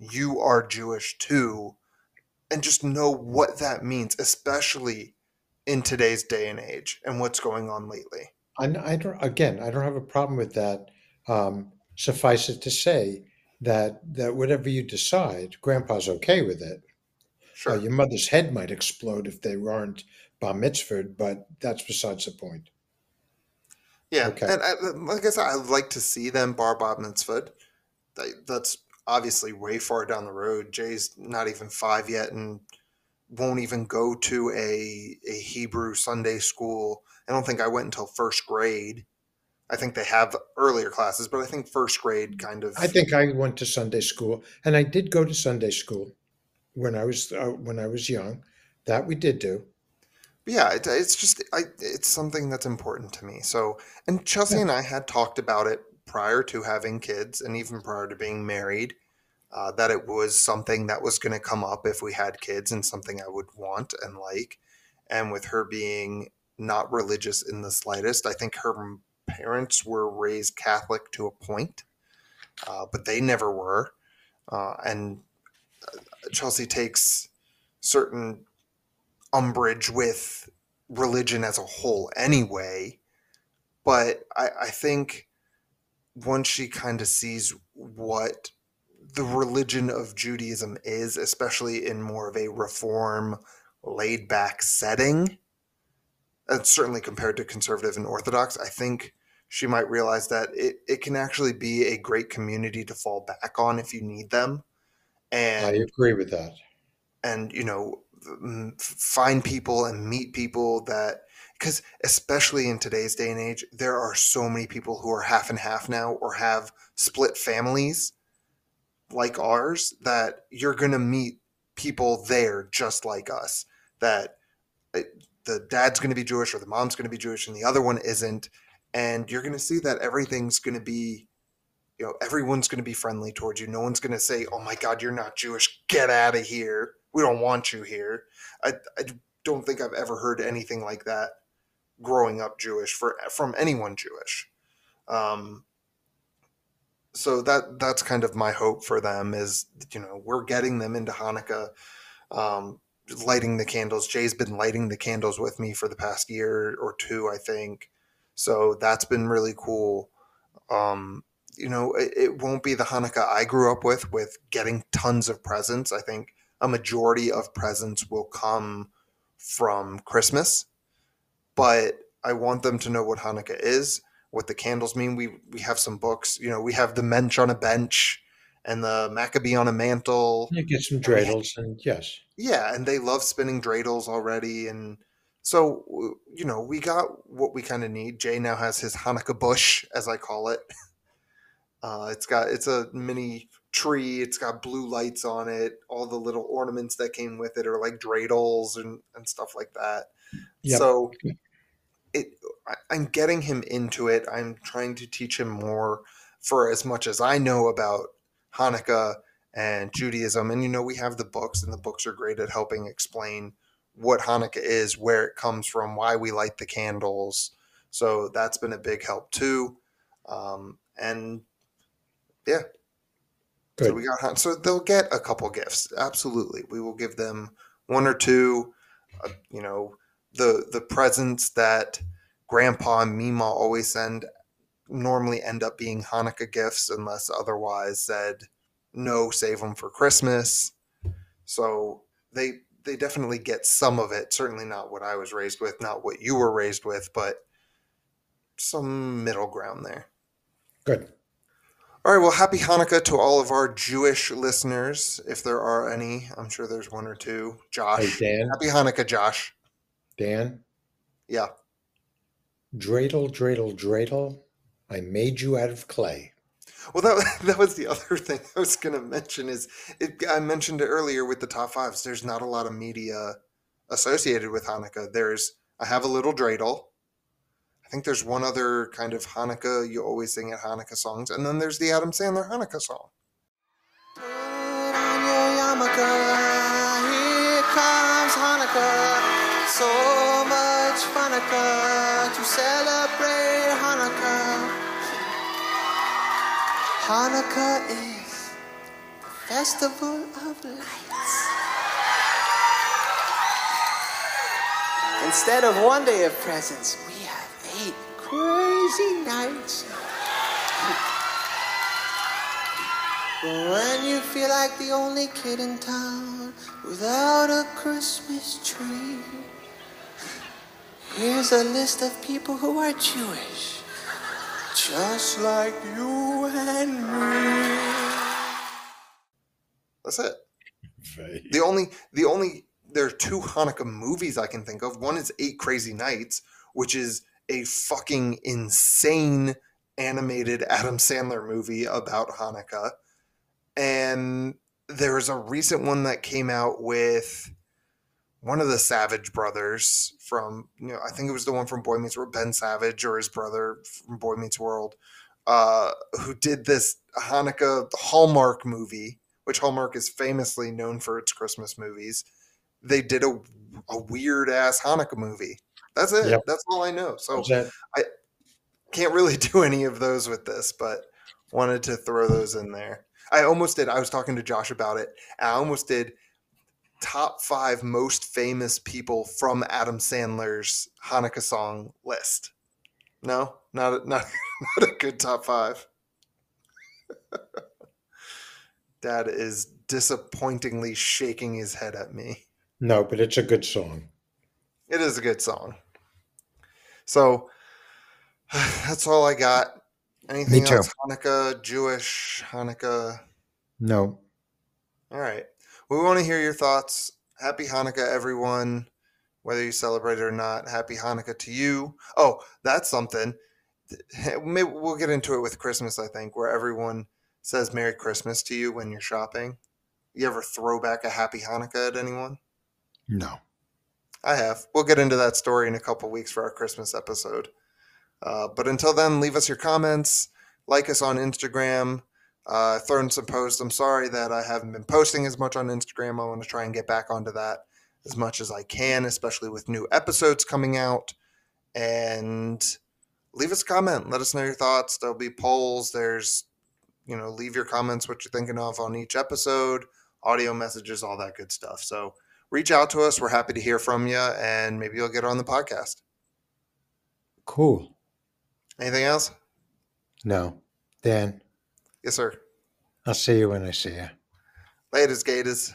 you are Jewish too, and just know what that means, especially in today's day and age and what's going on lately. I, I don't, again, I don't have a problem with that. Um, suffice it to say that that whatever you decide, Grandpa's okay with it. Sure. Uh, your mother's head might explode if they weren't bar mitzvahed, but that's besides the point. Yeah, Okay. and I, like I said, I'd like to see them bar bat mitzvah. That, that's obviously way far down the road. Jay's not even five yet, and won't even go to a a Hebrew Sunday school. I don't think I went until first grade. I think they have earlier classes, but I think first grade kind of. I think I went to Sunday school, and I did go to Sunday school when I was uh, when I was young. That we did do. Yeah, it, it's just I, it's something that's important to me. So, and Chelsea and I had talked about it prior to having kids, and even prior to being married, uh, that it was something that was going to come up if we had kids, and something I would want and like. And with her being not religious in the slightest, I think her parents were raised Catholic to a point, uh, but they never were. Uh, and uh, Chelsea takes certain umbrage with religion as a whole anyway. But I, I think once she kind of sees what the religion of Judaism is, especially in more of a reform, laid back setting, and certainly compared to conservative and orthodox, I think she might realize that it, it can actually be a great community to fall back on if you need them. And I agree with that. and you know find people and meet people that because especially in today's day and age there are so many people who are half and half now or have split families like ours that you're going to meet people there just like us that uh, the dad's going to be jewish or the mom's going to be jewish and the other one isn't and you're going to see that everything's going to be you know everyone's going to be friendly towards you. No one's going to say oh my god you're not jewish. Get out of here we don't want you here. I, I don't think i've ever heard anything like that growing up jewish for from anyone jewish. Um, so that that's kind of my hope for them is you know we're getting them into hanukkah um, lighting the candles. Jay's been lighting the candles with me for the past year or two i think. So that's been really cool. Um, you know, it, it won't be the Hanukkah I grew up with, with getting tons of presents. I think a majority of presents will come from Christmas, but I want them to know what Hanukkah is, what the candles mean. We we have some books. You know, we have the Mensch on a bench and the Maccabee on a mantle. You get some dreidels, and yes, Yeah, and they love spinning dreidels already, and so you know we got what we kind of need. Jay now has his Hanukkah bush, as I call it. Uh, it's got it's a mini tree. It's got blue lights on it. All the little ornaments that came with it are like dreidels and and stuff like that. Yep. So it I, I'm getting him into it. I'm trying to teach him more for as much as I know about Hanukkah and Judaism. And you know, we have the books, and the books are great at helping explain what Hanukkah is, where it comes from, why we light the candles. So that's been a big help too. Um, and yeah, so we got Han- so they'll get a couple gifts. Absolutely, we will give them one or two. Uh, you know, the the presents that Grandpa and Mima always send normally end up being Hanukkah gifts, unless otherwise said no, save them for Christmas. So they they definitely get some of it. Certainly not what I was raised with, not what you were raised with, but some middle ground there. Good. All right, well, happy Hanukkah to all of our Jewish listeners, if there are any. I'm sure there's one or two. Josh. Hey, Dan. Happy Hanukkah, Josh. Dan, Yeah. dreidel, dreidel, dreidel. I made you out of clay. Well, that, that was the other thing I was going to mention is it, I mentioned it earlier with the top fives. There's not a lot of media associated with Hanukkah. There's I have a little dreidel. I think there's one other kind of Hanukkah you always sing at Hanukkah songs, and then there's the Adam Sandler Hanukkah song. Put on your yarmulke, here comes Hanukkah. so much Hanukkah to celebrate Hanukkah. Hanukkah is the festival of lights. Instead of one day of presents, we crazy nights. When you feel like the only kid in town without a Christmas tree, here's a list of people who are Jewish, just like you and me. That's it. The only, the only, there are two Hanukkah movies I can think of. One is Eight Crazy Nights, which is a fucking insane animated Adam Sandler movie about Hanukkah. And there was a recent one that came out with one of the Savage brothers from, you know, I think it was the one from Boy Meets World, Ben Savage or his brother from Boy Meets World, uh, who did this Hanukkah Hallmark movie, which Hallmark is famously known for its Christmas movies. They did a, a weird ass Hanukkah movie. That's it. Yep. That's all I know. So I can't really do any of those with this, but wanted to throw those in there. I almost did. I was talking to Josh about it. I almost did top five most famous people from Adam Sandler's Hanukkah song list. No, not a, not not a good top five. Dad is disappointingly shaking his head at me. no? But it's a good song. It is a good song. So that's all I got. Anything too. else? Hanukkah, Jewish, Hanukkah. No, All right. We want to hear your thoughts. Happy Hanukkah, everyone. Whether you celebrate it or not, happy Hanukkah to you. Oh, that's something. Maybe we'll get into it with Christmas, I think, where everyone says Merry Christmas to you when you're shopping. You ever throw back a Happy Hanukkah at anyone? no. I have. We'll get into that story in a couple weeks for our Christmas episode. Uh, but until then, leave us your comments, like us on Instagram, uh, throw some posts. I'm sorry that I haven't been posting as much on Instagram. I want to try and get back onto that as much as I can, especially with new episodes coming out. And leave us a comment. Let us know your thoughts. There'll be polls. There's, you know, leave your comments, what you're thinking of on each episode, audio messages, all that good stuff. So, reach out to us. We're happy to hear from you, and maybe you'll get on the podcast. Cool. Anything else? No. Dan, Yes, sir. I'll see you when I see you. Latest, Gators.